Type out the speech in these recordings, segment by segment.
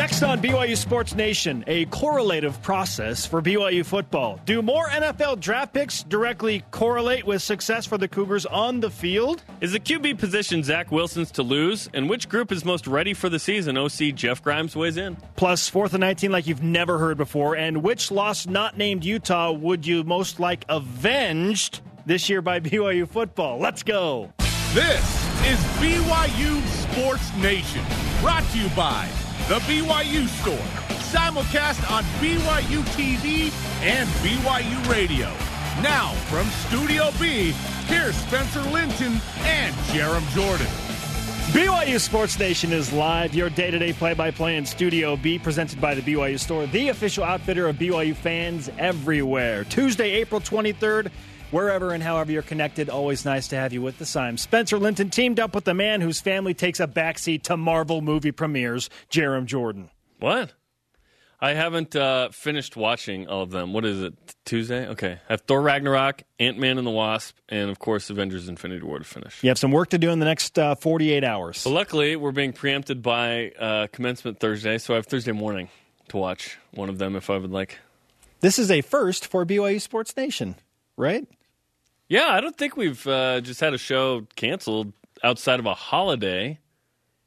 Next on BYU Sports Nation, a correlative process for BYU football. Do more NFL draft picks directly correlate with success for the Cougars on the field? Is the QB position Zach Wilson's to lose? And which group is most ready for the season? OC Jeff Grimes weighs in. Plus, fourth and 19 like you've never heard before. And which loss not named Utah would you most like avenged this year by BYU football? Let's go. This is BYU Sports Nation, brought to you by The BYU Store, simulcast on BYU TV and BYU Radio. Now, from Studio B, here's Spencer Linton and Jarom Jordan. BYU Sports Nation is live, your day to day play by play in Studio B, presented by the BYU Store, the official outfitter of BYU fans everywhere. Tuesday, April 23rd, wherever and however you're connected, always nice to have you with the I'm Spencer Linton teamed up with the man whose family takes a backseat to Marvel movie premieres, Jarom Jordan. What? I haven't uh, finished watching all of them. What is it? Tuesday? Okay. I have Thor Ragnarok, Ant Man and the Wasp, and of course Avengers Infinity War to finish. You have some work to do in the next uh, 48 hours. But luckily, we're being preempted by uh, commencement Thursday, so I have Thursday morning to watch one of them if I would like. This is a first for BYU Sports Nation, right? Yeah, I don't think we've uh, just had a show canceled outside of a holiday,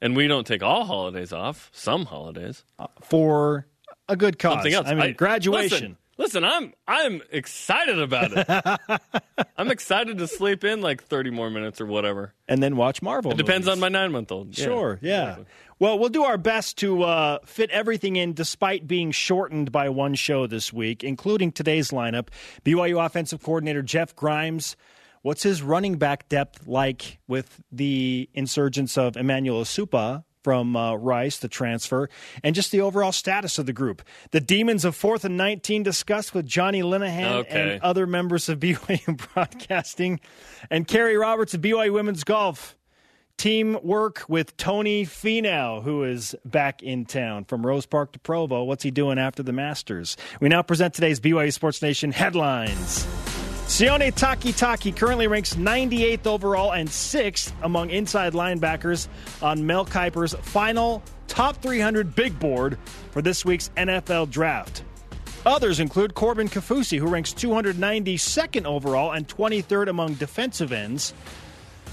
and we don't take all holidays off. Some holidays for a good cause. Something else. I mean, I- graduation. Listen, listen, I'm I'm excited about it. I'm excited to sleep in like 30 more minutes or whatever. and then watch Marvel. It depends on my nine month old. Sure, yeah. Well, we'll do our best to uh, fit everything in despite being shortened by one show this week, including today's lineup. BYU offensive coordinator Jeff Grimes. What's his running back depth like with the insurgence of Emmanuel Supa from uh, Rice, the transfer, and just the overall status of the group? The Demons of 4th and 19 discussed with Johnny Linehan Okay. and other members of BYU Broadcasting, and Kerry Roberts of BYU Women's Golf teamwork with Tony Finau, who is back in town from Rose Park to Provo. What's he doing after the Masters? We now present today's BYU Sports Nation headlines. Sione Takitaki currently ranks 98th overall and 6th among inside linebackers on Mel Kiper's final top 300 big board for this week's NFL draft. Others include Corbin Kaufusi, who ranks 292nd overall and 23rd among defensive ends.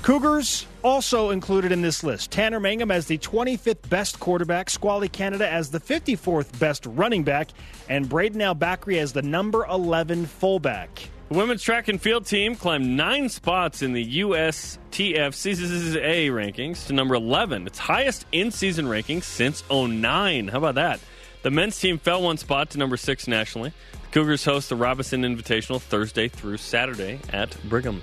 Cougars also included in this list. Tanner Mangum as the 25th best quarterback, Squally Canada as the 54th best running back, and Brayden El-Bakri as the number 11 fullback. The women's track and field team climbed nine spots in the USTF CCCA rankings to number 11, its highest in season ranking since 09. How about that? The men's team fell one spot to number six nationally. The Cougars host the Robinson Invitational Thursday through Saturday at Brigham.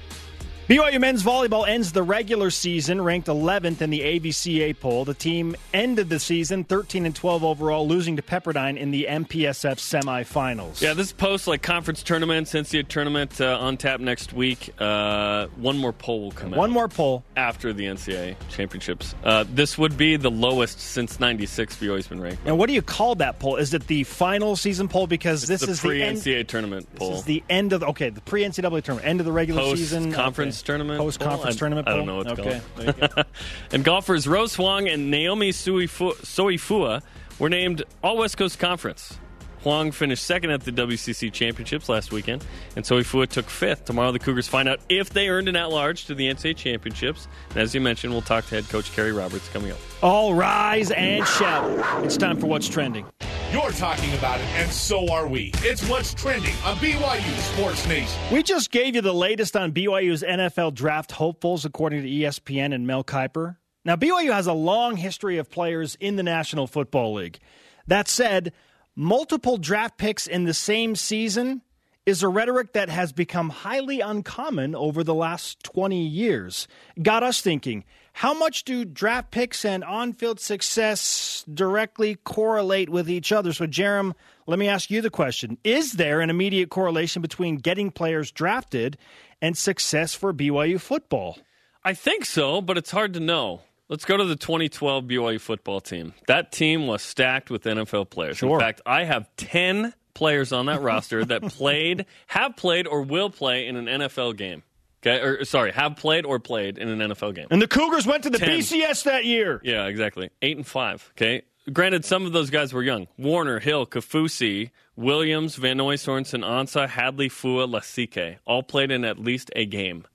BYU men's volleyball ends the regular season ranked 11th in the AVCA poll. The team ended the season 13 and 12 overall, losing to Pepperdine in the MPSF semifinals. Yeah, this post like conference tournament, NCAA tournament uh, on tap next week. Uh, one more poll will come out. One more poll. after the NCAA championships. Uh, this would be the lowest since '96. BYU's been ranked. And what do you call that poll? Is it the final season poll? Because this the is the pre-NCAA tournament poll. This is the end of the, okay, the pre NCAA tournament, end of the regular Post season conference okay. Tournament, post conference poll? I- tournament. I don't know what it's okay. called. And golfers Rose Huang and Naomi Suifu- Soifua were named All West Coast Conference. Huang finished second at the WCC Championships last weekend, and Soifua took fifth. Tomorrow, the Cougars find out if they earned an at-large to the NCAA Championships. And as you mentioned, we'll talk to head coach Kerry Roberts coming up. All rise and shout! It's time for what's trending. You're talking about it, and so are we. It's what's trending on BYU Sports Nation. We just gave you the latest on BYU's NFL draft hopefuls, according to ESPN and Mel Kiper. Now, BYU has a long history of players in the National Football League. That said, multiple draft picks in the same season is a rhetoric that has become highly uncommon over the last 20 years. Got us thinking how much do draft picks and on field success directly correlate with each other? So, Jarom, let me ask you the question Is there an immediate correlation between getting players drafted and success for BYU football? I think so, but it's hard to know. Let's go to the 2012 BYU football team. That team was stacked with NFL players. Sure. In fact, I have 10 players on that roster that played, have played, or will play in an NFL game. Okay, or sorry, have played or played in an NFL game. And the Cougars went to the Ten. BCS that year. Yeah, exactly. Eight and five. Okay, granted, some of those guys were young. Warner, Hill, Kaufusi, Williams, Van Noy, Sorensen, Ansah, Hadley, Fua, Lasike all played in at least a game.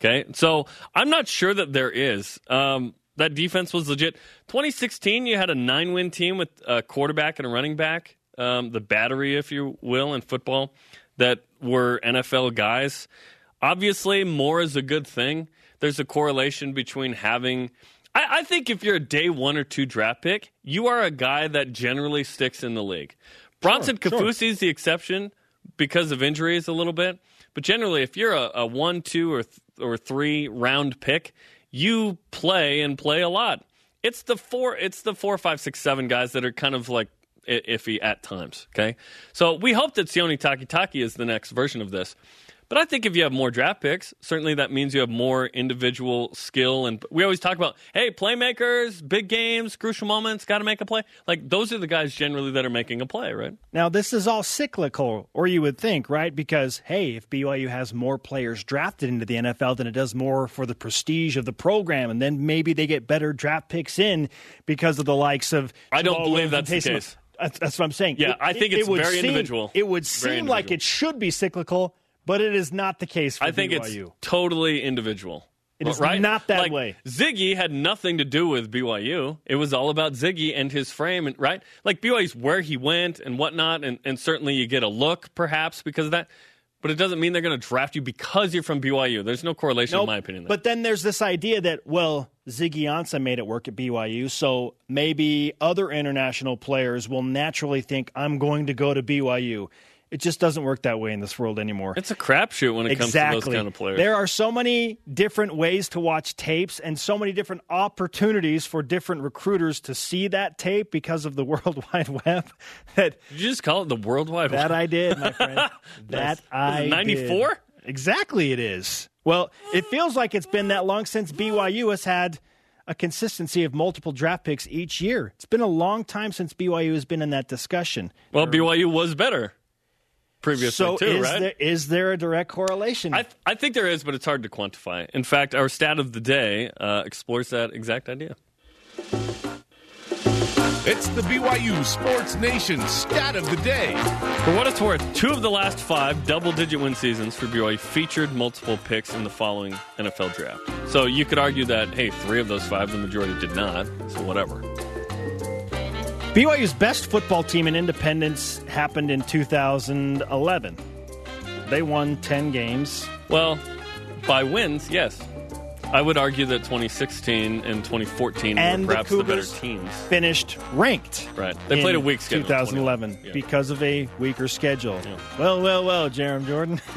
Okay, so I'm not sure that there is. Um, that defense was legit. 2016, you had a nine win team with a quarterback and a running back, um, the battery, if you will, in football, that were NFL guys. Obviously, more is a good thing. There's a correlation between having. I, I think if you're a day one or two draft pick, you are a guy that generally sticks in the league. Bronson Sure, sure. Kaufusi is the exception because of injuries a little bit. But generally, if you're a, a one, two, or th- or three round pick, you play and play a lot. It's the four, it's the four, five, six, seven guys that are kind of like i- iffy at times. Okay, so we hope that Sione Takitaki is the next version of this. But I think if you have more draft picks, certainly that means you have more individual skill. And we always talk about, hey, playmakers, big games, crucial moments, got to make a play. Like those are the guys generally that are making a play, right? Now, this is all cyclical, or you would think, right? Because, hey, if BYU has more players drafted into the NFL, then it does more for the prestige of the program. And then maybe they get better draft picks in because of the likes of. I don't believe that's the case. That's, that's what I'm saying. Yeah, I think it's would very seem- individual. It would Very seem like it should be cyclical, but it is not the case for BYU. I think BYU. it's totally individual. It is right? not that Like, way. Ziggy had nothing to do with BYU. It was all about Ziggy and his frame, and right? Like BYU's where he went and whatnot, and, and certainly you get a look perhaps because of that. But it doesn't mean they're going to draft you because you're from BYU. There's no correlation, Nope. in my opinion. there. But then there's this idea that, well, Ziggy Ansah made it work at BYU, so maybe other international players will naturally think, I'm going to go to BYU. It just doesn't work that way in this world anymore. it's a crapshoot when it exactly. comes to those kind of players. There are so many different ways to watch tapes and so many different opportunities for different recruiters to see that tape because of the World Wide Web that Did you just call it the World Wide that Web? I did, my friend. that I did. 94? Exactly, it is. Well, it feels like it's been that long since BYU has had a consistency of multiple draft picks each year. It's been a long time since BYU has been in that discussion. Well, BYU was better previously so too, is right? there is there a direct correlation? I, I think there is, but it's hard to quantify. In fact, our stat of the day uh, explores that exact idea. It's the BYU Sports Nation stat of the day. For what it's worth, two of the last five double digit win seasons for BYU featured multiple picks in the following NFL draft. So you could argue that, hey, three of those five, the majority did not. So whatever. BYU's best football team in independence happened in 2011. They won 10 games. Well, by wins, yes. I would argue that 2016 and 2014 And were perhaps the, better teams. Finished ranked. Right. They played a weak schedule. 2011 2011. Yeah. because of a weaker schedule. Well, well, well, Jarom Jordan.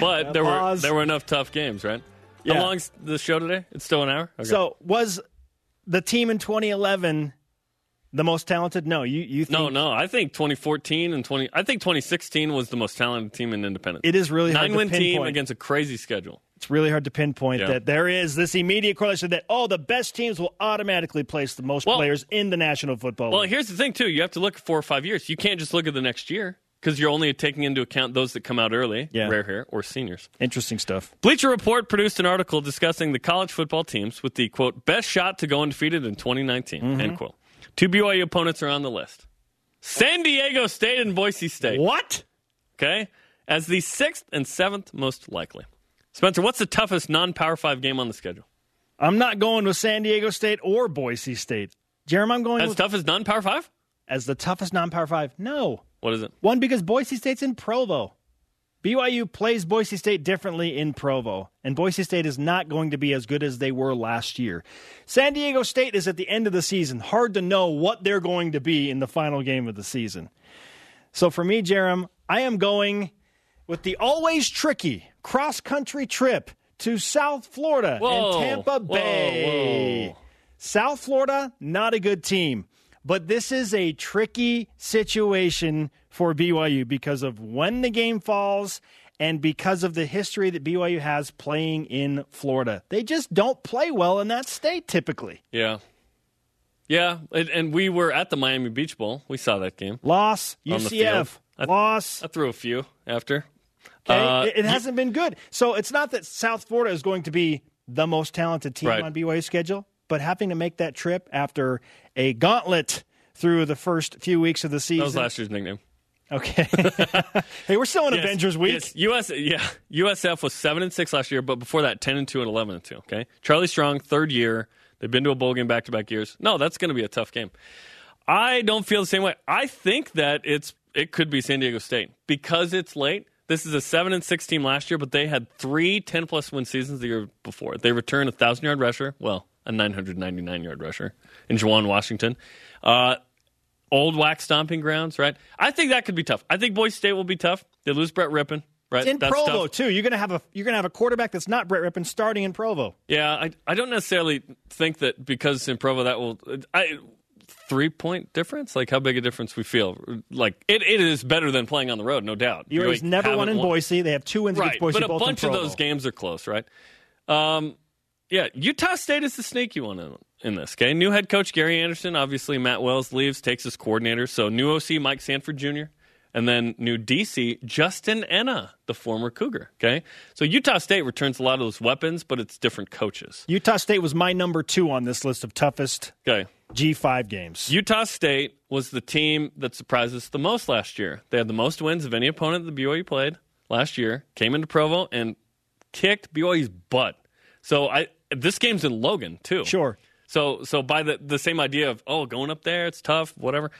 But there were there were enough tough games, right? Yeah. How long's the show today? It's still an hour. Okay. So was the team in 2011 the most talented? No, you you think no, no. I think 2014 and 20. I think 2016 was the most talented team in Independence. It is really hard nine to win team pinpoint. against a crazy schedule. It's really hard to pinpoint Yeah. that there is this immediate correlation that oh the best teams will automatically place the most Well- players in the National Football Well, League. here's the thing too. You have to look at four or five years. You can't just look at the next year because you're only taking into account those that come out early, Yeah. rare hair, or seniors. Interesting stuff. Bleacher Report produced an article discussing the college football teams with the quote best shot to go undefeated in 2019 Mm-hmm. end quote. Two BYU opponents are on the list: San Diego State and Boise State. What? Okay, as the sixth and seventh most likely. Spencer, what's the toughest non-power five game on the schedule? I'm not going with San Diego State or Boise State. Jeremy, I'm going As with tough as non-power five? as the toughest non-power five. No, What is it? one because Boise State's in Provo. BYU plays Boise State differently in Provo, and Boise State is not going to be as good as they were last year. San Diego State is at the end of the season. Hard to know what they're going to be in the final game of the season. So for me, Jarom, I am going with the always tricky cross country trip to South Florida Whoa. and Tampa Whoa, Bay. whoa. South Florida, not a good team. But this is a tricky situation for BYU because of when the game falls and because of the history that BYU has playing in Florida. They just don't play well in that state typically. Yeah. Yeah, and, and we were at the Miami Beach Bowl. We saw that game. Loss, On the field. UCF, I- loss. I threw a few after. Okay? Uh, it, it hasn't been good. So it's not that South Florida is going to be the most talented team Right. on BYU's schedule. But having to make that trip after a gauntlet through the first few weeks of the season. That was last year's nickname. Okay. hey, we're still in Yes, Avengers Week. yes, US, yeah, USF was seven and six last year, but before that, ten and two and eleven and two. Okay, Charlie Strong, third year. They've been to a bowl game back to back years. No, that's going to be a tough game. I don't feel the same way. I think that it's it could be San Diego State because it's late. This is a seven and six team last year, but they had three 10 plus win seasons the year before. They returned a thousand yard rusher, well, a nine hundred ninety nine yard rusher in Juwan Washington. Uh, old wax stomping grounds, right? I think that could be tough. I think Boise State will be tough. They lose Brett Rypien, right? in That's Provo tough. too. You're gonna have a you're gonna have a quarterback that's not Brett Rypien starting in Provo. Yeah, I, I don't necessarily think that because it's in Provo that will I three point difference. Like how big a difference we feel. Like it, it is better than playing on the road, no doubt. You always never won in won- Boise. They have two wins right? against Boise. but a bunch of those games are close, right? Um, yeah, Utah State is the sneaky one in, in this. Okay, new head coach Gary Anderson. Obviously, Matt Wells leaves, takes his coordinator. So new OC Mike Sanford Jr. And then new DC Justin Ena, the former Cougar. Okay, so Utah State returns a lot of those weapons, but it's different coaches. Utah State was my number two on this list of toughest Okay, G5 games. Utah State was the team that surprised us the most last year. They had the most wins of any opponent that BYU played last year. Came into Provo and kicked BYU's butt. So I this game's in Logan too. Sure. So so by the the same idea of oh going up there it's tough whatever.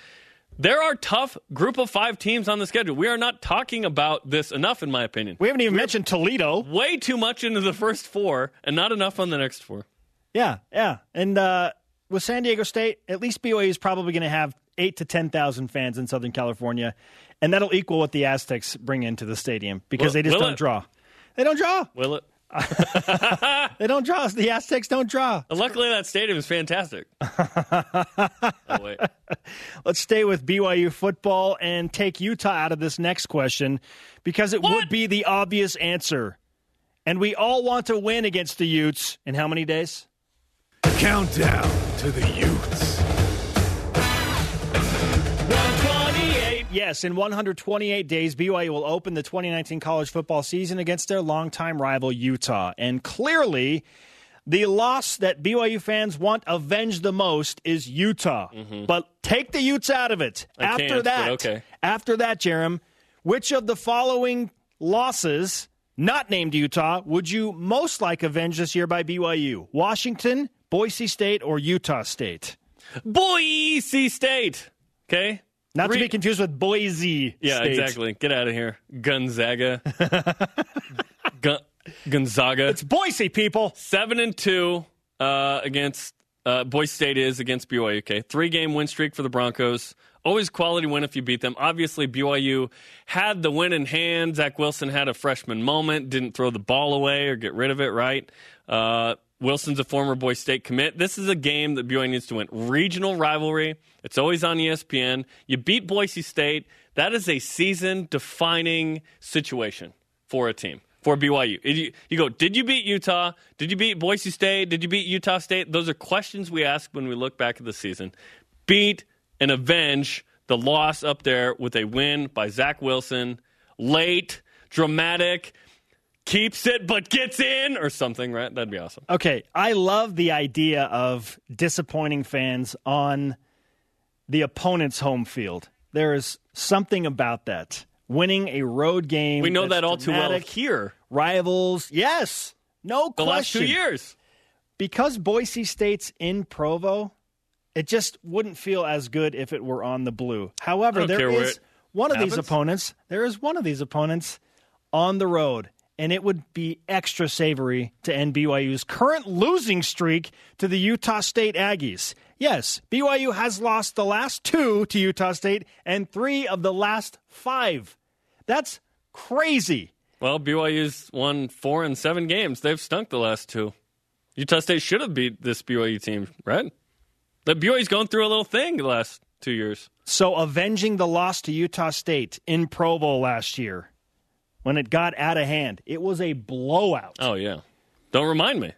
There are tough group of five teams on the schedule. We are not talking about this enough, in my opinion. We haven't even mentioned Toledo. Way too much into the first four, and not enough on the next four. Yeah, yeah. And uh, with San Diego State, at least BYU is probably going to have eight to ten thousand fans in Southern California, and that'll equal what the Aztecs bring into the stadium because Will- they just don't it? draw. They don't draw. Will it? They don't draw. The Aztecs don't draw. Luckily, that stadium is fantastic. oh, wait. Let's stay with BYU football and take Utah out of this next question because it would be the obvious answer. And we all want to win against the Utes in how many days? Countdown to the Utes. Yes, in 128 days, BYU will open the 2019 college football season against their longtime rival, Utah. And clearly, the loss that BYU fans want avenged the most is Utah. But take the Utes out of it. Mm-hmm. I after that, okay. after that, Jarom, which of the following losses, not named Utah, would you most like avenged this year by BYU? Washington, Boise State, or Utah State? Boise State. Okay. Not to be confused with Boise. Yeah, State. exactly. Get out of here, Gonzaga. Gun- Gonzaga. It's Boise, people. seven and two uh, against uh, Boise State is against BYU. Okay, three game win streak for the Broncos. Always quality win if you beat them. Obviously, BYU had the win in hand. Zach Wilson had a freshman moment, didn't throw the ball away or get rid of it. Right. Uh, Wilson's a former Boise State commit. This is a game that BYU needs to win. Regional rivalry. It's always on ESPN. You beat Boise State. That is a season defining situation for a team for BYU. You, you go, did you beat Utah? Did you beat Boise State? Did you beat Utah State? Those are questions we ask when we look back at the season. Beat and avenge the loss up there with a win by Zach Wilson. Late, dramatic, keeps it but gets in or something, right? That'd be awesome. Okay, I love the idea of disappointing fans on the opponent's home field. There is something about that. Winning a road game. We know that all too well here. Rivals, yes, no The last question. two years. because Boise State's in Provo, it just wouldn't feel as good if it were on the blue. However, there is one of these opponents. There is one of these opponents on the road, and it would be extra savory to end BYU's current losing streak to the Utah State Aggies. Yes, BYU has lost the last two to Utah State and three of the last five. That's crazy. Well, BYU's won four and seven games. They've stunk the last two. Utah State should have beat this BYU team, right? The BYU's going through a little thing the last two years. So, avenging the loss to Utah State in Provo last year when it got out of hand, it was a blowout. Oh yeah. Don't remind me.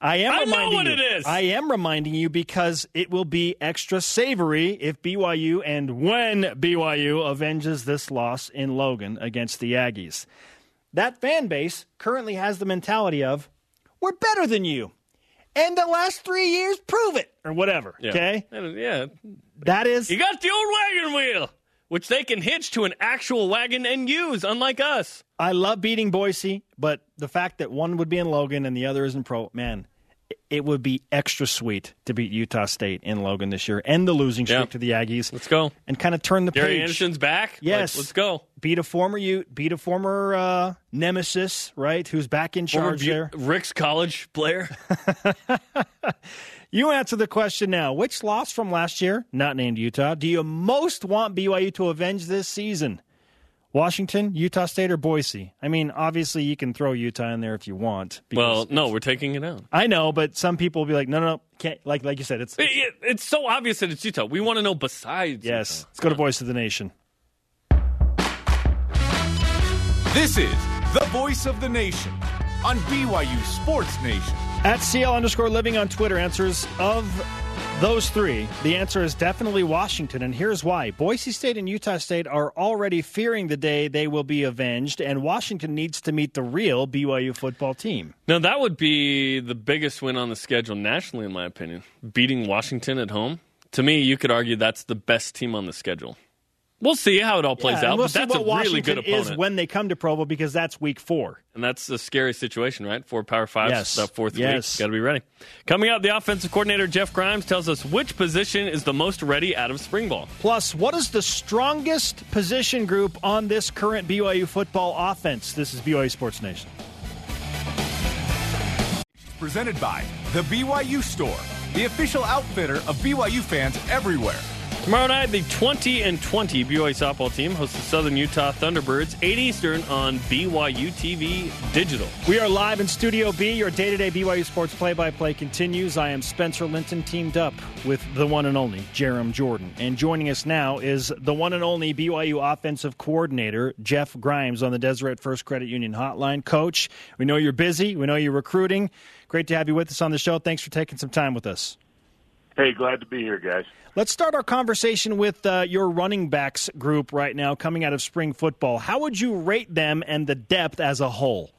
I am I know reminding what you. it is. I am reminding you because it will be extra savory if BYU and when BYU avenges this loss in Logan against the Aggies. That fan base currently has the mentality of we're better than you. and the last three years prove it or whatever. Yeah. Okay, yeah. that is You got the old wagon wheel, which they can hitch to an actual wagon and use, unlike us. I love beating Boise, but the fact that one would be in Logan and the other is in Pro, man, it- would be extra sweet to beat Utah State in Logan this year, end the losing streak Yeah. to the Aggies, Let's go. and kind of turn the Gary page. Anderson's back. Like, Yes. let's go. Beat a former Ute, beat a former uh, nemesis, right? Who's back in charge Bu- there. Ricks college player. You answer the question now. Which loss from last year, not named Utah, do you most want BYU to avenge this season? Washington, Utah State, or Boise? I mean, obviously you can throw Utah in there if you want. well, because- no, we're taking it out. I know, but some people will be like, no, no, no, can't. Like, like you said, it's It- it- it's so obvious that it's Utah. We want to know besides. yes. Utah. Let's go to Voice of the Nation. This is the voice of the nation on BYU Sports Nation. At CL underscore living on Twitter, answers of those three, the answer is definitely Washington, and here's why. Boise State and Utah State are already fearing the day they will be avenged, and Washington needs to meet the real BYU football team. Now that would be the biggest win on the schedule nationally, in my opinion. Beating Washington at home. To me, you could argue that's the best team on the schedule. We'll see how it all plays Yeah, out, we'll but see that's a what really good opponent. is when they come to Provo because that's week four. And that's a scary situation, right? For Power Five, Yes. that fourth Yes. week. Got to be ready. Coming out, the offensive coordinator, Jeff Grimes, tells us which position is the most ready out of spring ball. Plus, what is the strongest position group on this current BYU football offense? This is BYU Sports Nation. Presented by The BYU Store, the official outfitter of BYU fans everywhere. Tomorrow night, the 20 and 20 BYU softball team hosts the Southern Utah Thunderbirds, 8 Eastern on BYU TV Digital. We are live in Studio B. Your day to day BYU Sports play by play continues. I am Spencer Linton, teamed up with the one and only Jarom Jordan. And joining us now is the one and only BYU offensive coordinator, Jeff Grimes, on the Deseret First Credit Union hotline. Coach, we know you're busy, we know you're recruiting. Great to have you with us on the show. Thanks for taking some time with us. Hey, glad to be here, guys. Let's start our conversation with uh, your running backs group right now coming out of spring football. How would you rate them and the depth as a whole?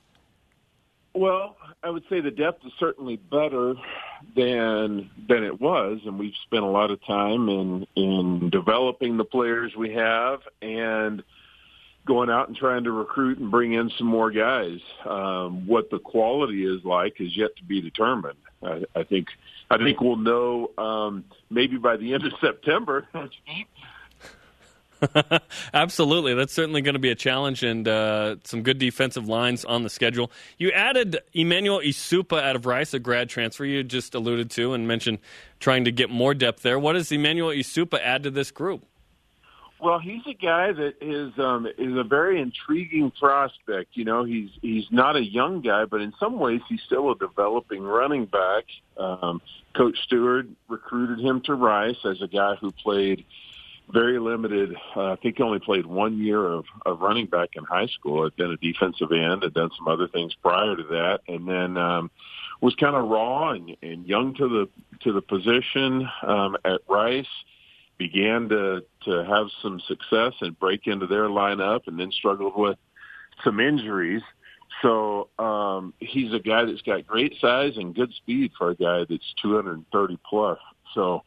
Well, I would say the depth is certainly better than than it was, and we've spent a lot of time in in developing the players we have and going out and trying to recruit and bring in some more guys. Um, what the quality is like is yet to be determined. I, I think I think we'll know um, maybe by the end of September. Absolutely. That's certainly going to be a challenge and uh, some good defensive lines on the schedule. You added Emmanuel Esukpa out of Rice, a grad transfer you just alluded to and mentioned trying to get more depth there. What does Emmanuel Esukpa add to this group? Well, he's a guy that is um, is a very intriguing prospect. You know, he's he's not a young guy, but in some ways he's still a developing running back. Um, Coach Stewart recruited him to Rice as a guy who played very limited. Uh, I think he only played one year of, of running back in high school. Had been a defensive end, had done some other things prior to that, and then um, was kind of raw and, and young to the to the position um, at Rice began to to have some success and break into their lineup, and then struggled with some injuries. So um, he's a guy that's got great size and good speed for a guy that's 230 plus. So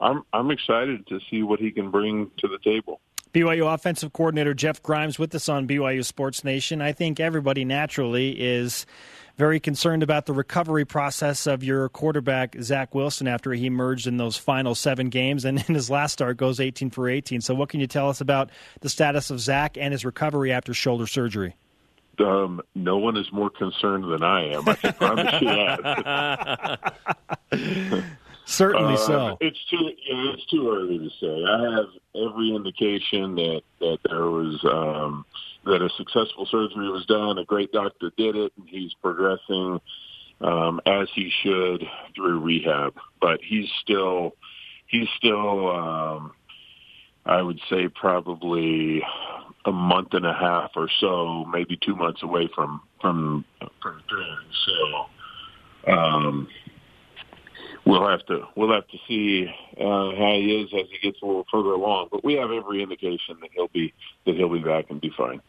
I'm I'm excited to see what he can bring to the table. BYU offensive coordinator Jeff Grimes with us on BYU Sports Nation. I think everybody naturally is very concerned about the recovery process of your quarterback Zach Wilson after he emerged in those final seven games and in his last start goes 18 for 18. So, what can you tell us about the status of Zach and his recovery after shoulder surgery? Um, no one is more concerned than I am. I can promise you that. Certainly Uh, so. It's too you know, it's too early to say. I have every indication that that there was um, that a successful surgery was done. A great doctor did it, and he's progressing um, as he should through rehab. But he's still he's still um, I would say probably a month and a half or so, maybe two months away from from from throwing. So. Um, we'll have to we'll have to see uh, how he is as he gets a little further along. But we have every indication that he'll be that he'll be back and be fine.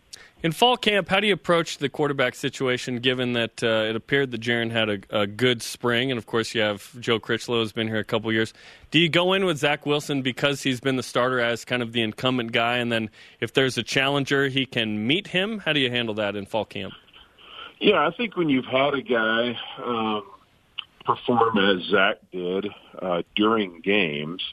In fall camp, how do you approach the quarterback situation given that uh, it appeared that Jaren had a, a, good spring? And of course, you have Joe Critchlow has been here a couple years. Do you go in with Zach Wilson because he's been the starter as kind of the incumbent guy? And then if there's a challenger, he can meet him? How do you handle that in fall camp? Yeah, I think when you've had a guy um, perform as Zach did uh, during games,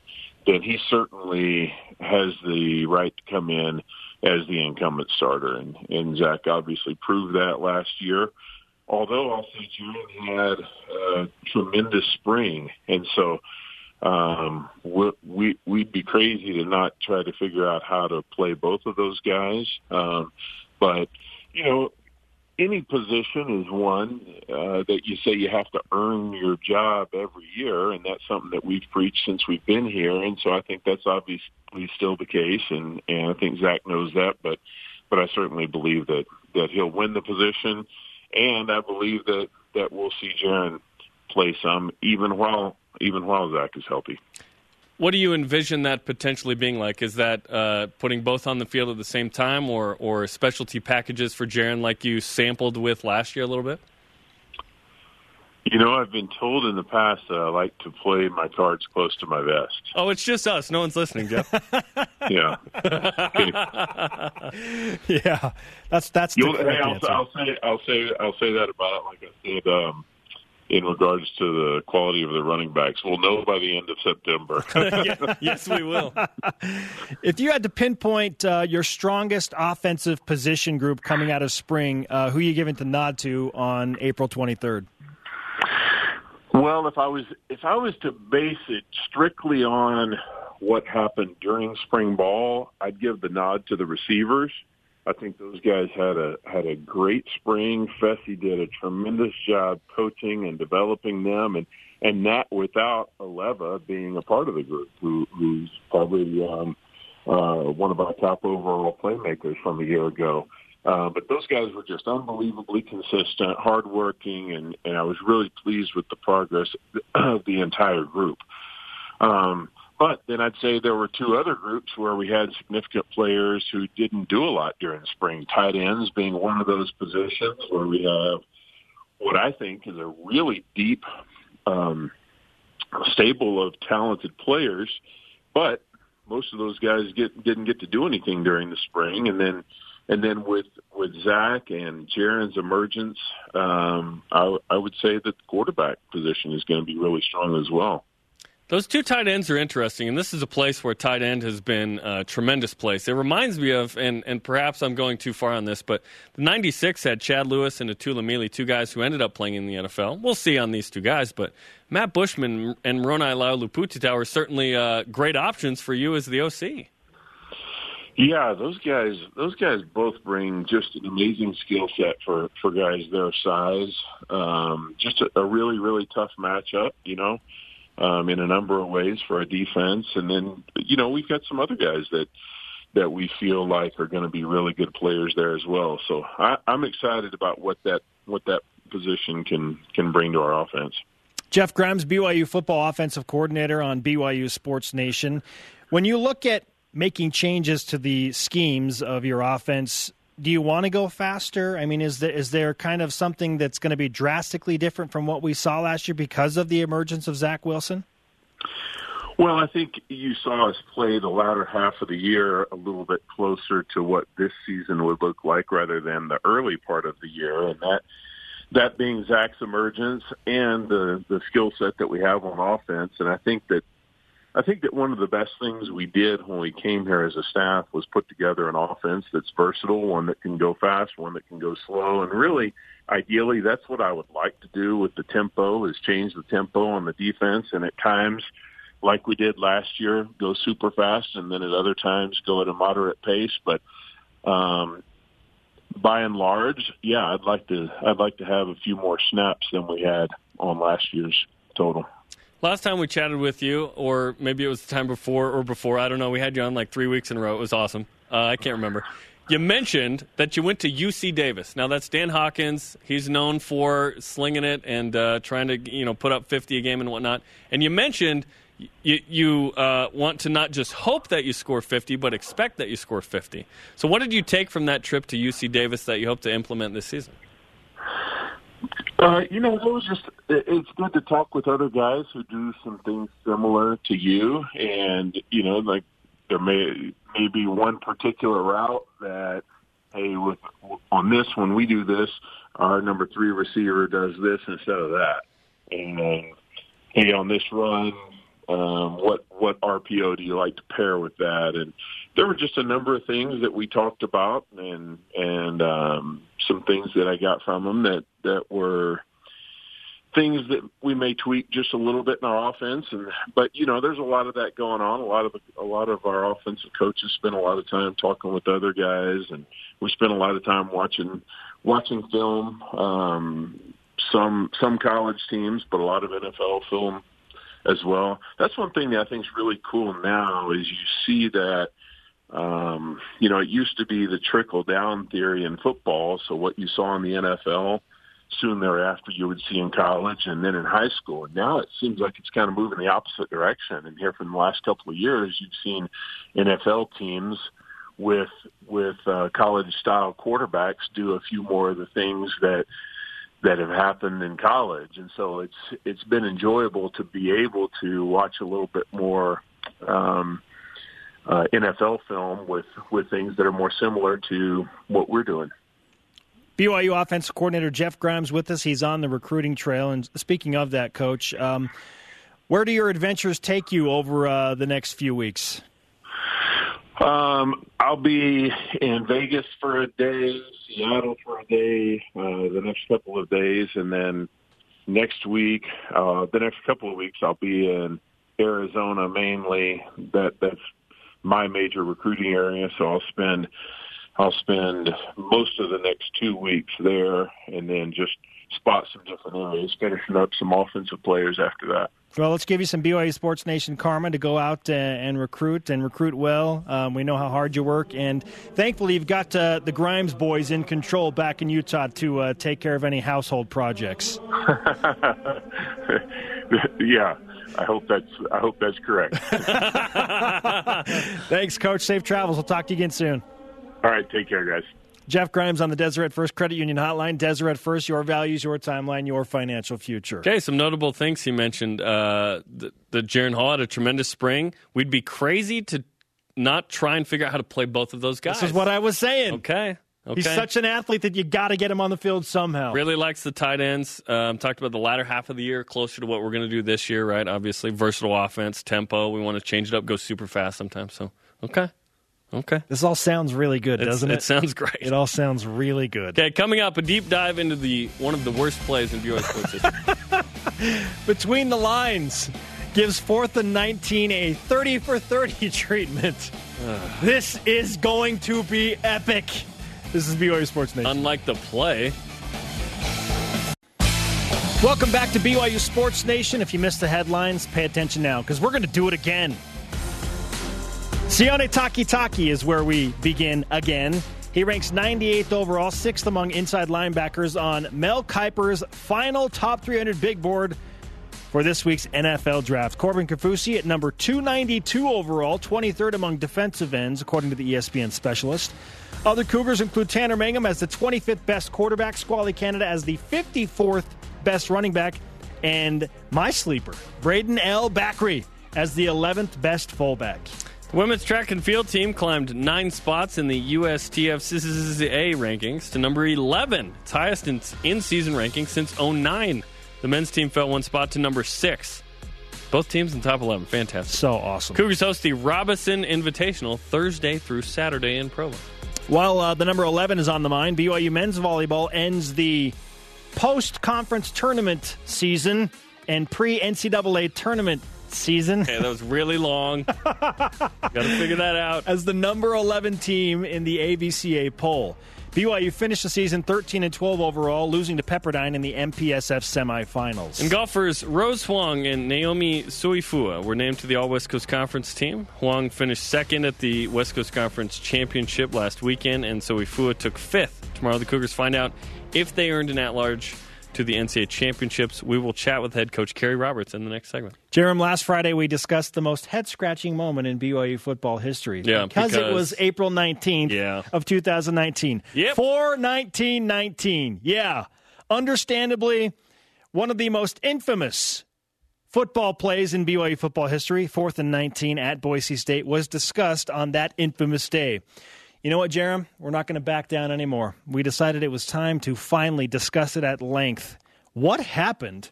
then he certainly has the right to come in as the incumbent starter. And, and Zach obviously proved that last year. Although I'll say Jaren had a tremendous spring, and so um, we we'd be crazy to not try to figure out how to play both of those guys. Um, but you know, any position is one uh, that you say you have to earn your job every year, and that's something that we've preached since we've been here. And so I think that's obviously still the case, and and I think Zach knows that. But but I certainly believe that that he'll win the position, and I believe that that we'll see Jaren play some even while even while Zach is healthy. What do you envision that potentially being like? Is that uh, putting both on the field at the same time, or or specialty packages for Jaren like you sampled with last year a little bit? You know, I've been told in the past that I like to play my cards close to my vest. Oh, it's just us. No one's listening, Jeff. yeah. yeah. That's that's. You'll, hey, I'll, I'll, say I'll say I'll say that about it. Like I said, um, in regards to the quality of the running backs. We'll know by the end of September. yes, we will. if you had to pinpoint uh, your strongest offensive position group coming out of spring, uh, who are you giving the nod to on April 23rd? Well, if I was if I was to base it strictly on what happened during spring ball, I'd give the nod to the receivers. I think those guys had a had a great spring. Fesi did a tremendous job coaching and developing them, and and that without Aleva being a part of the group, who, who's probably um, uh, one of our top overall playmakers from a year ago. Uh, but those guys were just unbelievably consistent, hardworking, and, and I was really pleased with the progress of the entire group. Um, but then I'd say there were two other groups where we had significant players who didn't do a lot during the spring. Tight ends being one of those positions where we have what I think is a really deep um, stable of talented players, but most of those guys get, didn't get to do anything during the spring, and then and then with with Zach and Jaren's emergence, um, I, I would say that the quarterback position is going to be really strong as well. Those two tight ends are interesting, and this is a place where tight end has been a tremendous place. It reminds me of, and, and perhaps I'm going too far on this, but the 96 had Chad Lewis and Itula Mili, two guys who ended up playing in the NFL. We'll see on these two guys, but Matt Bushman and Moroni Laulupututau are certainly uh, great options for you as the OC. Yeah, those guys, those guys both bring just an amazing skill set for for guys their size. Um, just a, a really, really tough matchup, you know um, in a number of ways for our defense. And then, you know, we've got some other guys that that we feel like are going to be really good players there as well. So I, I'm excited about what that what that position can can bring to our offense. Jeff Grimes, BYU football offensive coordinator on BYU Sports Nation. When you look at making changes to the schemes of your offense, do you want to go faster? I mean, is there, is there kind of something that's going to be drastically different from what we saw last year because of the emergence of Zach Wilson? Well, I think you saw us play the latter half of the year a little bit closer to what this season would look like rather than the early part of the year, and that that being Zach's emergence and the the skill set that we have on offense. And I think that I think that one of the best things we did when we came here as a staff was put together an offense that's versatile, one that can go fast, one that can go slow, and really, ideally, that's what I would like to do with the tempo is change the tempo on the defense, and at times, like we did last year, go super fast, and then at other times go at a moderate pace. But um, by and large, yeah, I'd like to I'd like to have a few more snaps than we had on last year's total. Last time we chatted with you, or maybe it was the time before or before, I don't know. We had you on like three weeks in a row. It was awesome. Uh, I can't remember. You mentioned that you went to UC Davis. Now that's Dan Hawkins. He's known for slinging it and uh, trying to you know put up 50 a game and whatnot. And you mentioned you, you uh, want to not just hope that you score 50, but expect that you score 50. So, what did you take from that trip to UC Davis that you hope to implement this season? Uh, you know, it was just it's good to talk with other guys who do some things similar to you, and you know, like there may may be one particular route that hey, with on this when we do this, our number three receiver does this instead of that, and hey, on this run, um, what what RPO do you like to pair with that? And there were just a number of things that we talked about, and and um, some things that I got from them that that were things that we may tweak just a little bit in our offense. And but you know, there's a lot of that going on. A lot of a lot of our offensive coaches spend a lot of time talking with other guys, and we spend a lot of time watching watching film. Um, some some college teams, but a lot of NFL film as well. That's one thing that I think is really cool now is you see that um, you know, it used to be the trickle down theory in football. So what you saw in the NFL, soon thereafter you would see in college and then in high school. And now it seems like it's kind of moving the opposite direction. And here from the last couple of years, you've seen NFL teams with with uh, college style quarterbacks do a few more of the things that that have happened in college. And so it's it's been enjoyable to be able to watch a little bit more um, uh, NFL film with with things that are more similar to what we're doing. BYU offensive coordinator Jeff Grimes with us. He's on the recruiting trail. And speaking of that, Coach, um, where do your adventures take you over uh, the next few weeks? Um, I'll be in Vegas for a day, Seattle for a day, uh, the next couple of days, and then next week, uh, the next couple of weeks, I'll be in Arizona mainly. That that's my major recruiting area, so I'll spend I'll spend most of the next two weeks there, and then just spot some different areas, finishing up some offensive players after that. Well, let's give you some BYU Sports Nation karma to go out uh, and recruit and recruit well. Um, we know how hard you work, and thankfully, you've got uh, the Grimes boys in control back in Utah to uh, take care of any household projects. yeah, I hope that's I hope that's correct. Thanks, Coach. Safe travels. We'll talk to you again soon. All right, take care, guys. Jeff Grimes on the Deseret First Credit Union Hotline. Deseret First, your values, your timeline, your financial future. Okay, some notable things he mentioned. Uh, the, the Jaren Hall had a tremendous spring. We'd be crazy to not try and figure out how to play both of those guys. This is what I was saying. Okay. Okay. He's such an athlete that you got to get him on the field somehow. Really likes the tight ends. Um, talked about the latter half of the year, closer to what we're going to do this year, right? Obviously, versatile offense, tempo. We want to change it up, go super fast sometimes. So, okay. Okay. This all sounds really good, It's- doesn't it? It sounds great. It all sounds really good. Okay, coming up, a deep dive into the one of the worst plays in BYU sports history. Between the lines gives fourth and 19 a 30 for 30 treatment. this is going to be epic. This is BYU Sports Nation. Unlike the play, Welcome back to BYU Sports Nation. If you missed the headlines, pay attention now because we're going to do it again. Sione Takitaki is where we begin again. He ranks 98th overall, sixth among inside linebackers on Mel Kiper's final top 300 big board for this week's NFL draft. Corbin Kaufusi at number 292 overall, 23rd among defensive ends, according to the ESPN specialist. Other Cougars include Tanner Mangum as the 25th best quarterback, Squally Canada as the 54th best running back, and my sleeper, Brayden El-Bakri, as the 11th best fullback. the women's track and field team climbed nine spots in the USTF CCCA rankings to number 11. Its highest in, in season ranking since 09. The men's team fell one spot to number six. Both teams in top 11. Fantastic. So awesome. Cougars host the Robinson Invitational Thursday through Saturday in Provo. While uh, the number 11 is on the mind, BYU men's volleyball ends the post conference tournament season and pre NCAA tournament season Okay, that was really long. Got to figure that out. as the number 11 team in the AVCA poll. BYU finished the season 13 and 12 overall, losing to Pepperdine in the MPSF semifinals. And golfers Rose Huang and Naomi Soifua were named to the All West Coast Conference team. Huang finished second at the West Coast Conference Championship last weekend, and Soifua took fifth. Tomorrow, the Cougars find out if they earned an at-large to the NCAA championships. We will chat with head coach Kerry Roberts in the next segment. Jarom, last Friday we discussed the most head scratching moment in BYU football history. Yeah, because, it was April 19th Yeah. of 2019. Yep. 41919. Yeah. Understandably, one of the most infamous football plays in BYU football history, fourth and 19 at Boise State, was discussed on that infamous day. You know what, Jarom? We're not going to back down anymore. We decided it was time to finally discuss it at length. What happened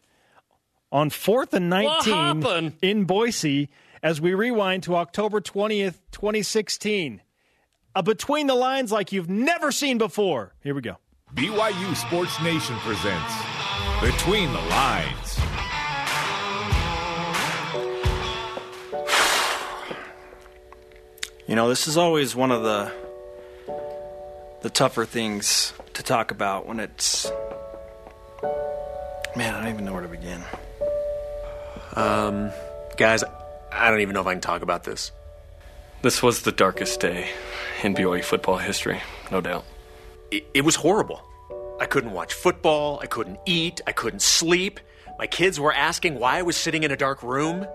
on fourth and 19 happened? in Boise as we rewind to October 20th, 2016? A between the lines like you've never seen before. Here we go. BYU Sports Nation presents Between the Lines. You know, this is always one of the the tougher things to talk about when it's man, I don't even know where to begin. Um, guys, I don't even know if I can talk about this. This was the darkest day in BYU football history, no doubt. It, it was horrible. I couldn't watch football. I couldn't eat. I couldn't sleep. My kids were asking why I was sitting in a dark room.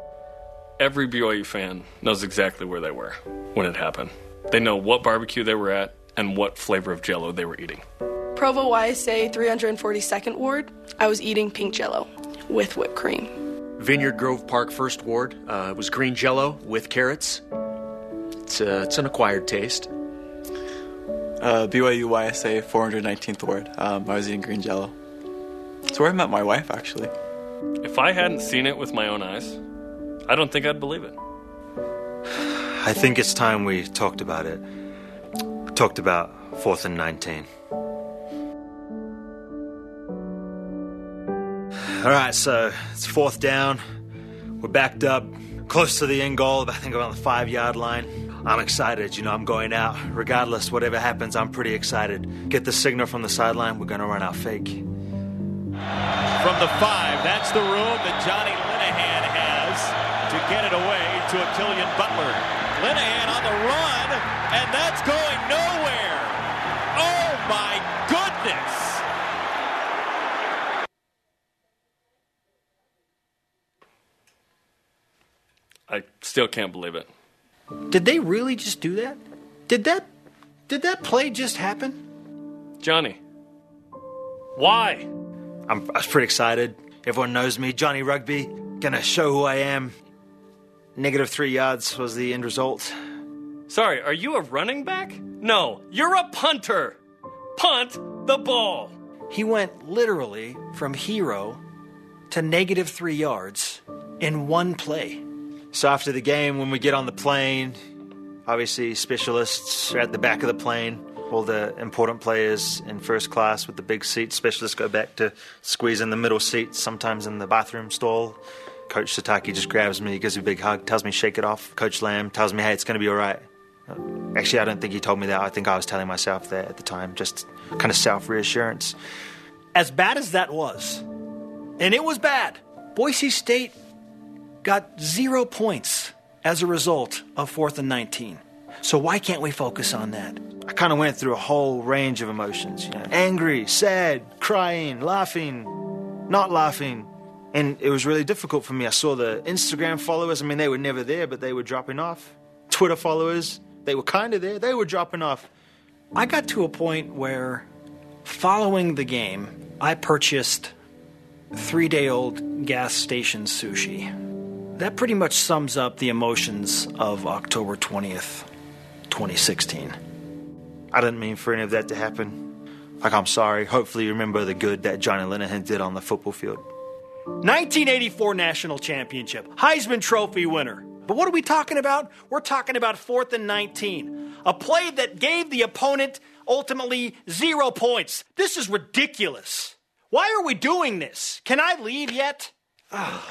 Every BYU fan knows exactly where they were when it happened. They know what barbecue they were at and what flavor of jello they were eating. Provo YSA 342nd Ward, I was eating pink jello with whipped cream. Vineyard Grove Park First Ward uh, was green jello with carrots. It's, uh, it's an acquired taste. Uh, BYU YSA 419th Ward. Um, I was eating green jello. It's where I met my wife, actually. If I hadn't seen it with my own eyes, I don't think I'd believe it. I think it's time we talked about it. Talked about fourth and 19. All right, so it's fourth down. We're backed up close to the end goal, I think around the five yard line. I'm excited, you know, I'm going out. Regardless, whatever happens, I'm pretty excited. Get the signal from the sideline, we're going to run out fake. From the five, that's the room that Johnny Linehan has to get it away to a Butler. Linehan and that's going nowhere. Oh my goodness! I still can't believe it. Did they really just do that? Did that did that play just happen? Johnny, why? I'm, I was pretty excited. Everyone knows me, Johnny Rugby. Gonna show who I am. Negative three yards was the end result. Sorry, are you a running back? No, you're a punter. Punt the ball. He went literally from hero to negative three yards in one play. So after the game, when we get on the plane, obviously specialists are at the back of the plane. All the important players in first class with the big seats. Specialists go back to squeeze in the middle seats, sometimes in the bathroom stall. Coach Sitake just grabs me, gives me a big hug, tells me shake it off. Coach Lamb tells me, hey, it's going to be all right. Actually, I don't think he told me that. I think I was telling myself that at the time, just kind of self reassurance. As bad as that was, and it was bad, Boise State got zero points as a result of fourth and 19. So why can't we focus on that? I kind of went through a whole range of emotions, you know, angry, sad, crying, laughing, not laughing. And it was really difficult for me. I saw the Instagram followers. I mean, they were never there, but they were dropping off. Twitter followers, they were kind of there. They were dropping off. I got to a point where, following the game, I purchased three day old gas station sushi. That pretty much sums up the emotions of October 20th, 2016. I didn't mean for any of that to happen. Like, I'm sorry. Hopefully, you remember the good that Johnny Linehan did on the football field. 1984 National Championship, Heisman Trophy winner. But what are we talking about? We're talking about fourth and 19. A play that gave the opponent ultimately zero points. This is ridiculous. Why are we doing this? Can I leave yet? I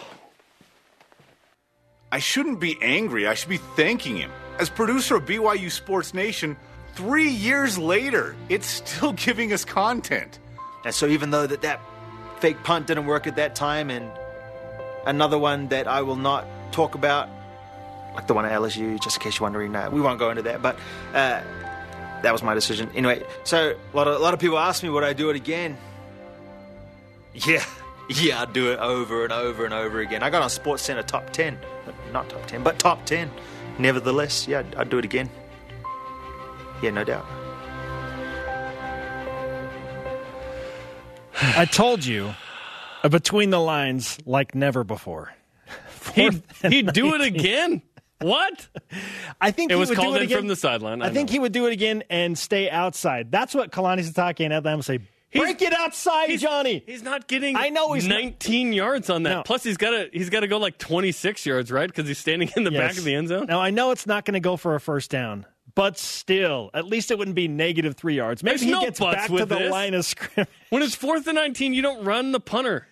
shouldn't be angry. I should be thanking him. As producer of BYU Sports Nation, three years later, it's still giving us content. And so, even though that, that fake punt didn't work at that time, and another one that I will not talk about, like the one at LSU, just in case you're wondering, no, we won't go into that, but uh, that was my decision. Anyway, so a lot of, a lot of people ask me, would I do it again? Yeah, yeah, I'd do it over and over and over again. I got on Sports Center top ten, not top ten, but top ten. Nevertheless, yeah, I'd, I'd do it again. Yeah, no doubt. I told you, uh, between the lines, like never before. He'd, he'd do it again. What? I think It he was would do called it in again. from the sideline. I I think know. he would do it again and stay outside. That's what Kalani Sitake and would say. Break it outside, He's- Johnny. He's not getting. I know he's not- 19 yards on that. No. Plus, he's got to he's got to go like 26 yards, right? Because he's standing in the back of the end zone. Now I know it's not going to go for a first down, but still, at least it wouldn't be negative three yards. Maybe There's he no gets back to the this. line of scrimmage. When it's fourth and 19, you don't run the punter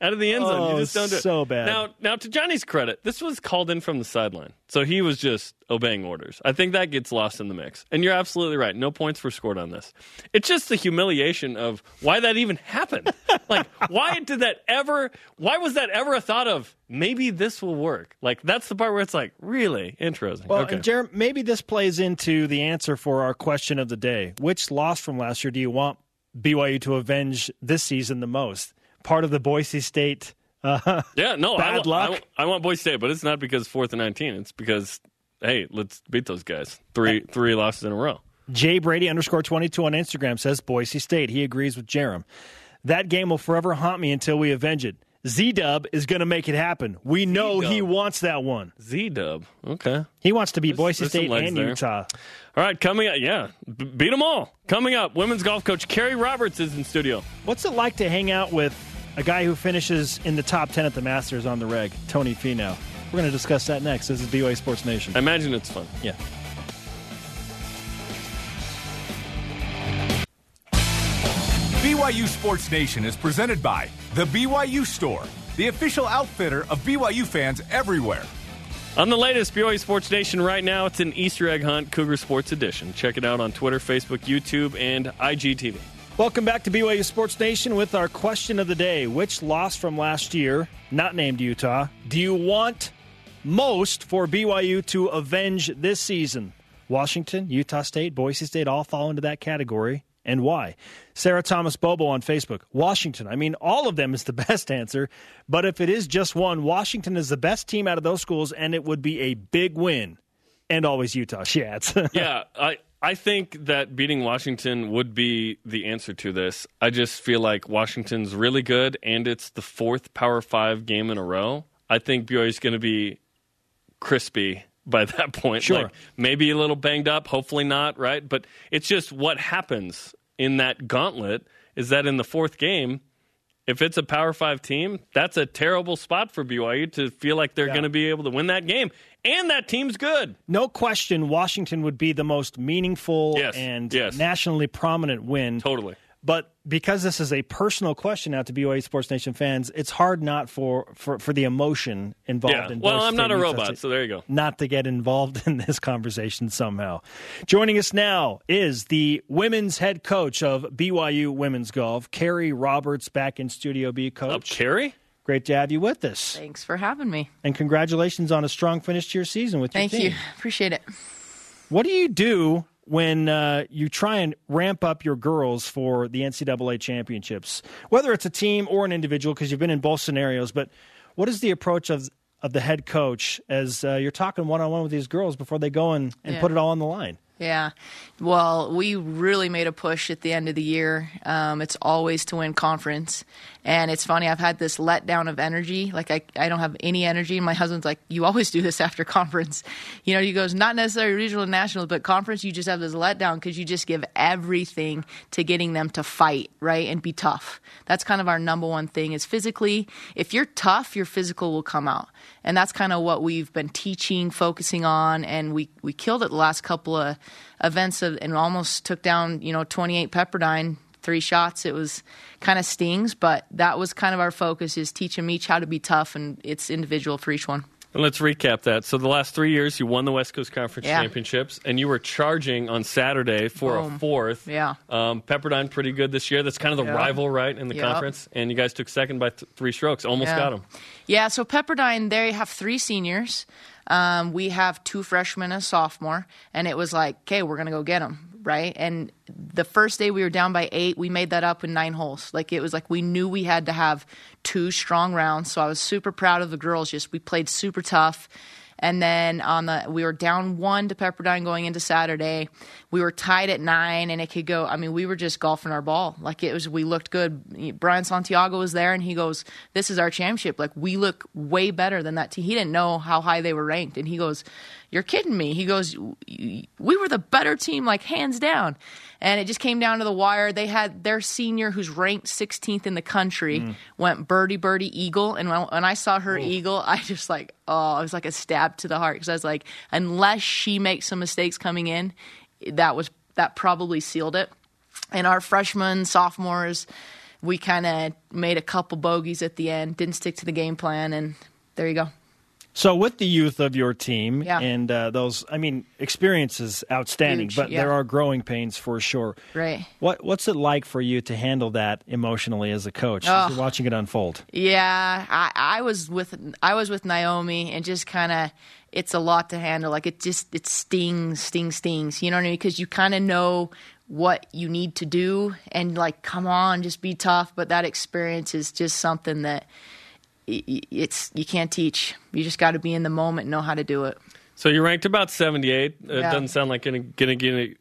out of the end zone. Oh, you just don't do it. so bad. Now, now to Johnny's credit, this was called in from the sideline, so he was just obeying orders. I think that gets lost in the mix. And you're absolutely right. No points were scored on this. It's just the humiliation of why that even happened. like, why did that ever? Why was that ever a thought of? Maybe this will work. Like that's the part where it's like really interesting. Well, okay. and Jarom, maybe this plays into the answer for our question of the day. Which loss from last year do you want BYU to avenge this season the most? Part of the Boise State. Uh, Yeah, no, I, Bad I, luck? I want Boise State, but it's not because fourth and nineteen. It's because hey, let's beat those guys. Three three losses in a row. Jay Brady underscore 22 on Instagram says Boise State. He agrees with Jarom. That game will forever haunt me until we avenge it. Z Dub is going to make it happen. We know he wants that one. Z Dub. Okay. He wants to beat Boise there's State and there. Utah. All right, coming up, yeah, B- beat them all. Coming up, women's golf coach Carrie Roberts is in studio. What's it like to hang out with a guy who finishes in the top 10 at the Masters on the reg, Tony Finau? We're going to discuss that next. This is BYU Sports Nation. I imagine it's fun. Yeah. BYU Sports Nation is presented by The BYU Store, the official outfitter of BYU fans everywhere. On the latest BYU Sports Nation right now, it's an Easter egg hunt, Cougar Sports Edition. Check it out on Twitter, Facebook, YouTube, and IGTV. Welcome back to BYU Sports Nation with our question of the day. Which loss from last year, not named Utah, do you want most for BYU to avenge this season? Washington, Utah State, Boise State all fall into that category. And why? Sarah Thomas Bobo on Facebook. Washington. I mean, all of them is the best answer. But if it is just one, Washington is the best team out of those schools, and it would be a big win. And always Utah, she adds. yeah, I I think that beating Washington would be the answer to this. I just feel like Washington's really good, and it's the fourth Power Five game in a row. I think BYU's going to be crispy by that point. Sure. Like maybe a little banged up, hopefully not, right? But it's just what happens in that gauntlet is that in the fourth game, if it's a Power Five team, that's a terrible spot for BYU to feel like they're Yeah. going to be able to win that game. And that team's good. no question, Washington would be the most meaningful Yes, and yes. nationally prominent win. Totally. But because this is a personal question out to BYU Sports Nation fans, it's hard not for, for, for the emotion involved Yeah. in Well, I'm not a robot, State so there you go. not to get involved in this conversation somehow. Joining us now is the women's head coach of BYU Women's Golf, Carrie Roberts, back in Studio B. Up, Coach, Carrie? Great to have you with us, Thanks for having me. and congratulations on a strong finish to your season with your team. Thank you. Appreciate it. What do you do when uh, you try and ramp up your girls for the NCAA championships, whether it's a team or an individual? Because you've been in both scenarios. But what is the approach of of the head coach as uh, you're talking one on one with these girls before they go and, and Yeah. put it all on the line? Yeah. Well, we really made a push at the end of the year. Um, it's always to win conference. And it's funny, I've had this letdown of energy. Like, I, I don't have any energy. And my husband's like, You always do this after conference. You know, he goes, Not necessarily regional and nationals, but conference, you just have this letdown because you just give everything to getting them to fight, right? And be tough. That's kind of our number one thing is physically. If you're tough, your physical will come out. And that's kind of what we've been teaching, focusing on. And we, we killed it the last couple of events of, and almost took down, you know, 28 Pepperdine, three shots. It was kind of stings, but that was kind of our focus is teach them each how to be tough, and it's individual for each one. And let's recap that. So the last three years, you won the West Coast Conference Yeah. championships, and you were charging on Saturday for a fourth. Yeah. Um, Pepperdine pretty good this year. That's kind of the Yeah. rival, right, in the Yep. conference. And you guys took second by th- three strokes. Almost Yeah. got them. Yeah, so Pepperdine, they have three seniors. Um, we have two freshmen and a sophomore, and it was like, okay, we're gonna go get them. Right? And the first day we were down by eight, we made that up in nine holes. Like it was like we knew we had to have two strong rounds. So I was super proud of the girls. Just we played super tough. And then on the we were down one to Pepperdine going into Saturday. We were tied at nine, and it could go. I mean, we were just golfing our ball. Like it was, we looked good. Brian Santiago was there, and he goes, "This is our championship. Like we look way better than that team." He didn't know how high they were ranked, and he goes, "You're kidding me." He goes, "We were the better team, like hands down." And it just came down to the wire. They had their senior, who's ranked 16th in the country, mm. went birdie birdie eagle, and when, when I saw her eagle, I just like, oh, it was like a stab to the heart because I was like, unless she makes some mistakes coming in, that was that probably sealed it. And our freshmen, sophomores, we kind of made a couple bogeys at the end, didn't stick to the game plan, and there you go. So, with the youth of your team Yeah. and uh, those, I mean, experience is outstanding, Huge, but yeah. there are growing pains for sure. Right. What What's it like for you to handle that emotionally as a coach? Oh. as watching it unfold. Yeah, I, I was with I was with Naomi, and just kind of it's a lot to handle. Like it just it stings, stings, stings. You know what I mean? Because you kind of know what you need to do, and like, come on, just be tough. But that experience is just something that it's you can't teach. You just got to be in the moment, and know how to do it. So you're ranked about 78. It doesn't sound like going to get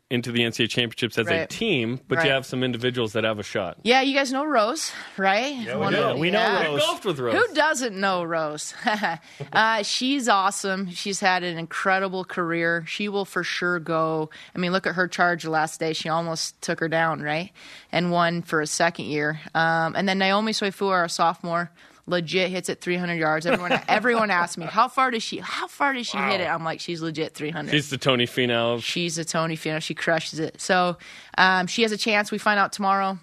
into the NCAA championships as a team, but Right. you have some individuals that have a shot. Yeah, you guys know Rose, right? Yeah, we do. We know Rose. golfed with Rose. Who doesn't know Rose? uh, she's awesome. She's had an incredible career. She will for sure go. I mean, look at her charge last day. She almost took her down, right? And won for a second year. Um, and then Naomi Soifua, our sophomore, legit hits it 300 yards. Everyone, everyone asks me, how far does she? How far does she hit it? I'm like, she's legit 300. She's the Tony Finau. She's the Tony Finau. She crushes it. So um, she has a chance. We find out tomorrow.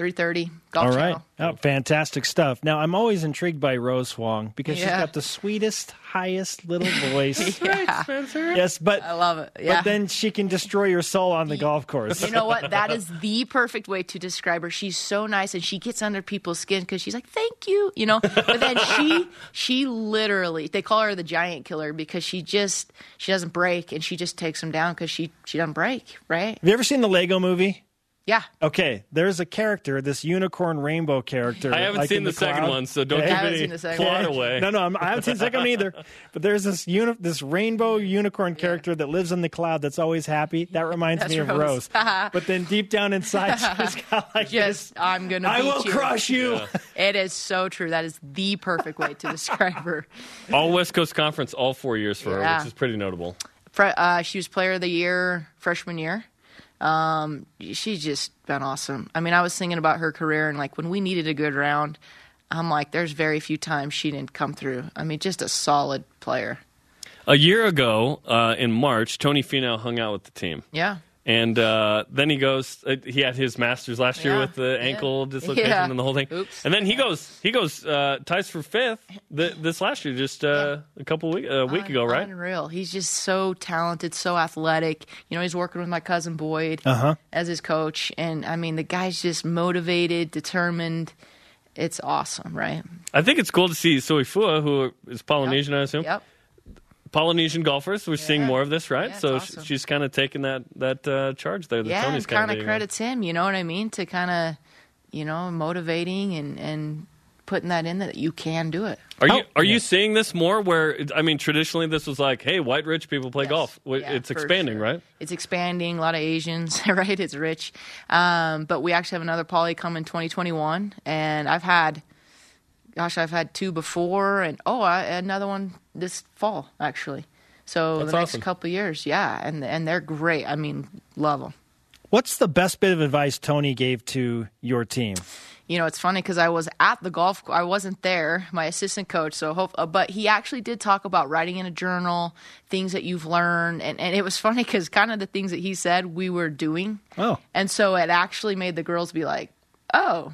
3:30 golf All right. channel. Oh, fantastic stuff. Now, I'm always intrigued by Rose Huang because she's got the sweetest, highest little voice. Yeah. yes, but I love it. Yeah. but then she can destroy your soul on the golf course. You know what? That is the perfect way to describe her. She's so nice, and she gets under people's skin because she's like, "Thank you," you know. But then she, she literally, they call her the giant killer because she just, she doesn't break, and she just takes them down because she, she doesn't break, right? Have you ever seen the Lego movie? Yeah. Okay, there's a character, this unicorn rainbow character. I haven't like seen in the, second one, so don't Okay. give I haven't any the second plot one. away. No, no, I'm, I haven't seen the second one either. But there's this uni- this rainbow unicorn character that lives in the cloud that's always happy. That reminds That's me of Rose. Rose. but then deep down inside, she's got like Just, I'm gonna. I will you. crush you. It is so true. That is the perfect way to describe her. All West Coast Conference, all four years for her, which is pretty notable. Fre- uh, she was player of the year freshman year. Um, she's just been awesome. I mean, I was thinking about her career and like when we needed a good round, I'm like, there's very few times she didn't come through. I mean, just a solid player. A year ago, uh, in March, Tony Finau hung out with the team. Yeah. And uh, then he goes. Uh, he had his Masters last year Yeah. with the Yeah. ankle dislocation Yeah. and the whole thing. Oops. And then he goes. He goes. Uh, ties for fifth th- this last year, just uh, a couple week a week ago, right? Unreal. He's just so talented, so athletic. You know, he's working with my cousin Boyd Uh-huh. as his coach, and I mean, the guy's just motivated, determined. It's awesome, right? I think it's cool to see Soifua, who is Polynesian, I assume. Yep. Polynesian golfers. We're seeing more of this, right? Yeah, so awesome. she's kind of taking that that uh, charge there. That yeah, Tony's kind of credits him. You know what I mean? To kind of, you know, motivating and and putting that in that you can do it. Are you Oh, are yeah. you seeing this more? Where I mean, traditionally this was like, hey, white rich people play Yes. golf. Yeah, it's expanding, sure. right? It's expanding. A lot of Asians, right? It's rich. Um, but we actually have another poly come in 2021, and I've had, gosh, I've had two before, and oh, I, another one this fall actually. So That's the next awesome. couple of years, yeah, and and they're great. I mean, love them. What's the best bit of advice Tony gave to your team? you know, it's funny because I was at the golf. I wasn't there, my assistant coach. So, hope, uh, but he actually did talk about writing in a journal, things that you've learned, and and it was funny because kind of the things that he said we were doing, Oh, and so it actually made the girls be like, "Oh,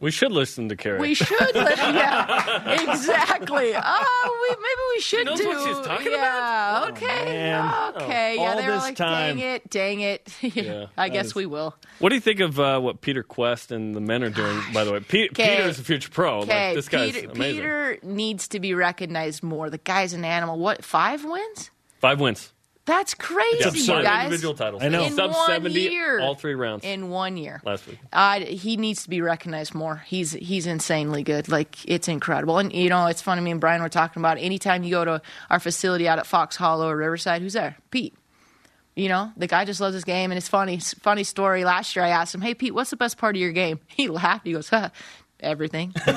We should listen to Carrie. we should." Let, yeah, exactly. Oh, we maybe we should knows do. what she's talking yeah, about? okay, man. okay. Yeah, All they were this like, time. "Dang it, dang it." Yeah, I guess is- we will. What do you think of uh, what Peter Kuest and the men are doing? By the way, Pe- Okay. Peter's a future pro. Okay, Like, this guy's Peter, amazing. Peter needs to be recognized more. The guy's an animal. What five wins? Five wins. That's crazy, Yeah, you guys. individual titles. I know. In Sub one 70 year. all three rounds In one year. last week. Uh, he needs to be recognized more. He's he's insanely good. Like it's incredible. And you know, it's funny. Me and Brian were talking about. It. Anytime you go to our facility out at Fox Hollow or Riverside, who's there? Pete. You know, the guy just loves his game, and it's funny. Funny story. Last year, I asked him, "Hey, Pete, what's the best part of your game?" He laughed. He goes, huh, "Everything." right?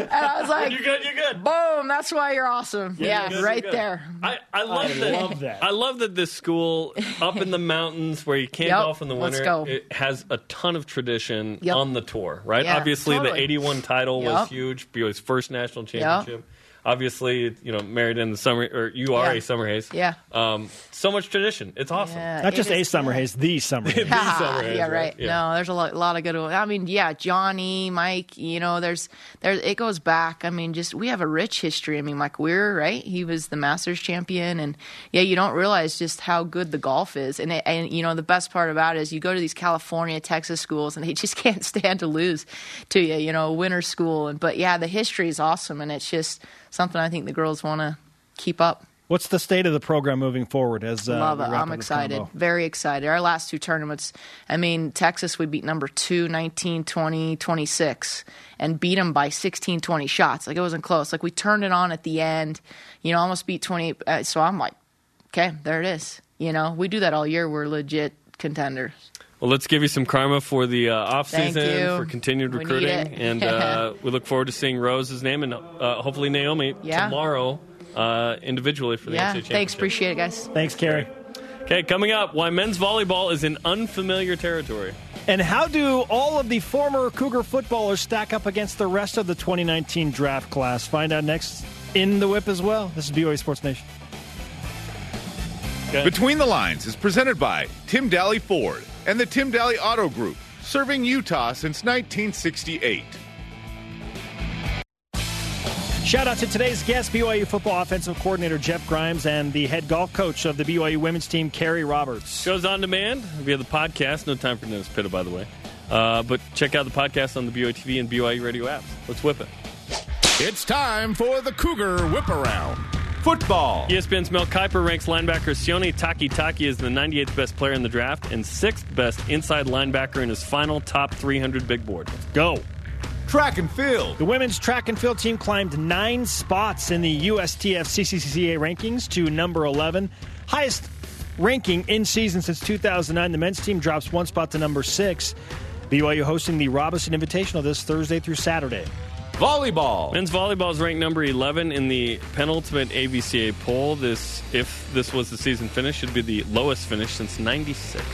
And I was like, You're good. You're good. "Boom! That's why you're awesome." Yeah, you're good, right you're good. there. I, I love I that. love that. I love that this school up in the mountains where you can't Yep, golf in the let's winter. go. It has a ton of tradition Yep. on the tour, right? Yeah, Obviously, the totally. '81 title was Yep. huge. BYU's first national championship. Obviously, you know, married in the summer, or you are Yeah. a Summer Haze. Yeah. Um, so much tradition. It's awesome. Yeah, Not it just is a summer haze, the summer haze. Summer Haze, yeah, right? right. Yeah. No, there's a lot, lot of good. I mean, yeah, Johnny, Mike. You know, there's there. It goes back. I mean, just we have a rich history. I mean, Mike Weir, right? He was the Masters champion, and yeah, you don't realize just how good the golf is. And it, and you know, the best part about it is you go to these California, Texas schools, and they just can't stand to lose to you. You know, winter school, and but yeah, the history is awesome, and it's just something I think the girls want to keep up. What's the state of the program moving forward? As uh, Love it. I'm excited. Very excited. Our last two tournaments, I mean, Texas, we beat number two, 19, 20, 26, and beat them by 16, 20 shots. Like, it wasn't close. Like, we turned it on at the end, you know, almost beat 20. Uh, so I'm like, okay, there it is. You know, we do that all year. We're legit contenders. Well, let's give you some karma for the uh, off season for continued We need recruiting, it. and uh, we look forward to seeing Rose's name and uh, hopefully Naomi Yeah. tomorrow uh, individually for the Yeah. NCAA championship. Thanks. Appreciate it, guys. Thanks, Carrie. Okay, coming up, why men's volleyball is in unfamiliar territory. And how do all of the former Cougar footballers stack up against the rest of the 2019 draft class? Find out next in the whip as well. This is BYU Sports Nation. Between the Lines is presented by Tim Dahle Ford and the Tim Dahle Auto Group, serving Utah since 1968. Shout out to today's guest, BYU football offensive coordinator Jeff Grimes and the head golf coach of the BYU women's team, Carrie Roberts. Shows on demand via the podcast. No time for Dennis Pitta, by the way. Uh, but check out the podcast on the BYU TV and BYU radio apps. Let's whip it. It's time for the Cougar Whip Around. Football. ESPN's Mel Kiper ranks linebacker Sione Takitaki as the 98th best player in the draft and sixth best inside linebacker in his final top 300 big board. Go. Track and field. The women's track and field team climbed nine spots in the USTF CCCA rankings to number 11. Highest ranking in season since 2009. The men's team drops one spot to number six. BYU hosting the Robinson Invitational this Thursday through Saturday. Volleyball. Men's volleyball is ranked number 11 in the penultimate AVCA poll. This, if this was the season finish, should be the lowest finish since 96.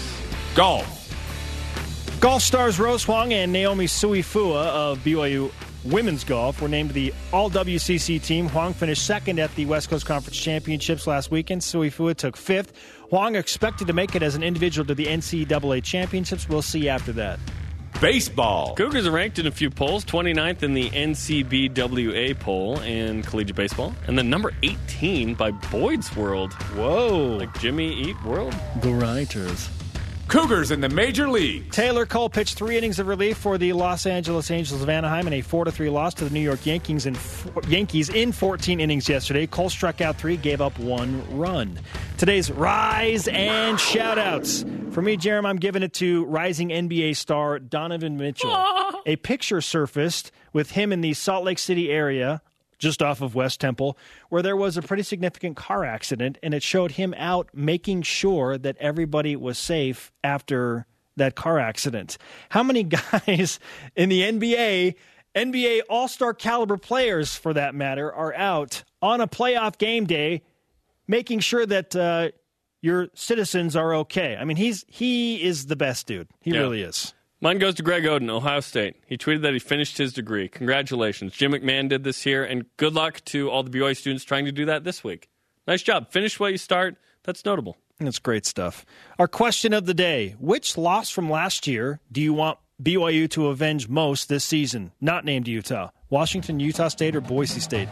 Golf. Golf stars Rose Huang and Naomi Soifua of BYU Women's Golf were named the All WCC team. Huang finished second at the West Coast Conference Championships last weekend. Soifua took fifth. Huang expected to make it as an individual to the NCAA Championships. We'll see after that. Baseball. Cougars are ranked in a few polls 29th in the NCBWA poll in collegiate baseball, and then number 18 by Boyd's World. Whoa. Like Jimmy Eat World? The writers. Cougars in the major league. Taylor Cole pitched three innings of relief for the Los Angeles Angels of Anaheim in a 4 to 3 loss to the New York Yankees in, Yankees in 14 innings yesterday. Cole struck out three, gave up one run. Today's Rise and Shoutouts. For me, Jeremy, I'm giving it to rising NBA star Donovan Mitchell. A picture surfaced with him in the Salt Lake City area just off of West Temple, where there was a pretty significant car accident, and it showed him out making sure that everybody was safe after that car accident. How many guys in the NBA, NBA All Star caliber players for that matter, are out on a playoff game day making sure that uh, your citizens are okay? I mean, he's he is the best dude. He Yeah. really is. Mine goes to Greg Oden, Ohio State. He tweeted that he finished his degree. Congratulations. Jim McMahon did this here, and good luck to all the BYU students trying to do that this week. Nice job. Finish what you start. That's notable. That's great stuff. Our question of the day Which loss from last year do you want BYU to avenge most this season? Not named Utah. Washington, Utah State, or Boise State.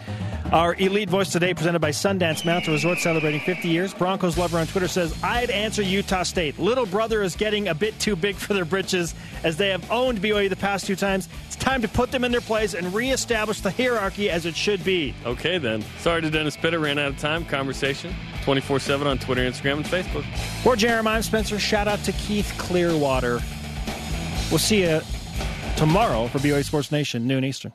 Our Elite Voice today, presented by Sundance Mountain Resort, celebrating 50 years. Broncos lover on Twitter says, I'd answer Utah State. Little brother is getting a bit too big for their britches as they have owned BYU the past two times. It's time to put them in their place and reestablish the hierarchy as it should be. Okay, then. Sorry to Dennis Pitta. Ran out of time. Conversation 24 7 on Twitter, Instagram, and Facebook. For Jeremiah Spencer, shout out to Keith Clearwater. We'll see you tomorrow for BYU Sports Nation, noon Eastern.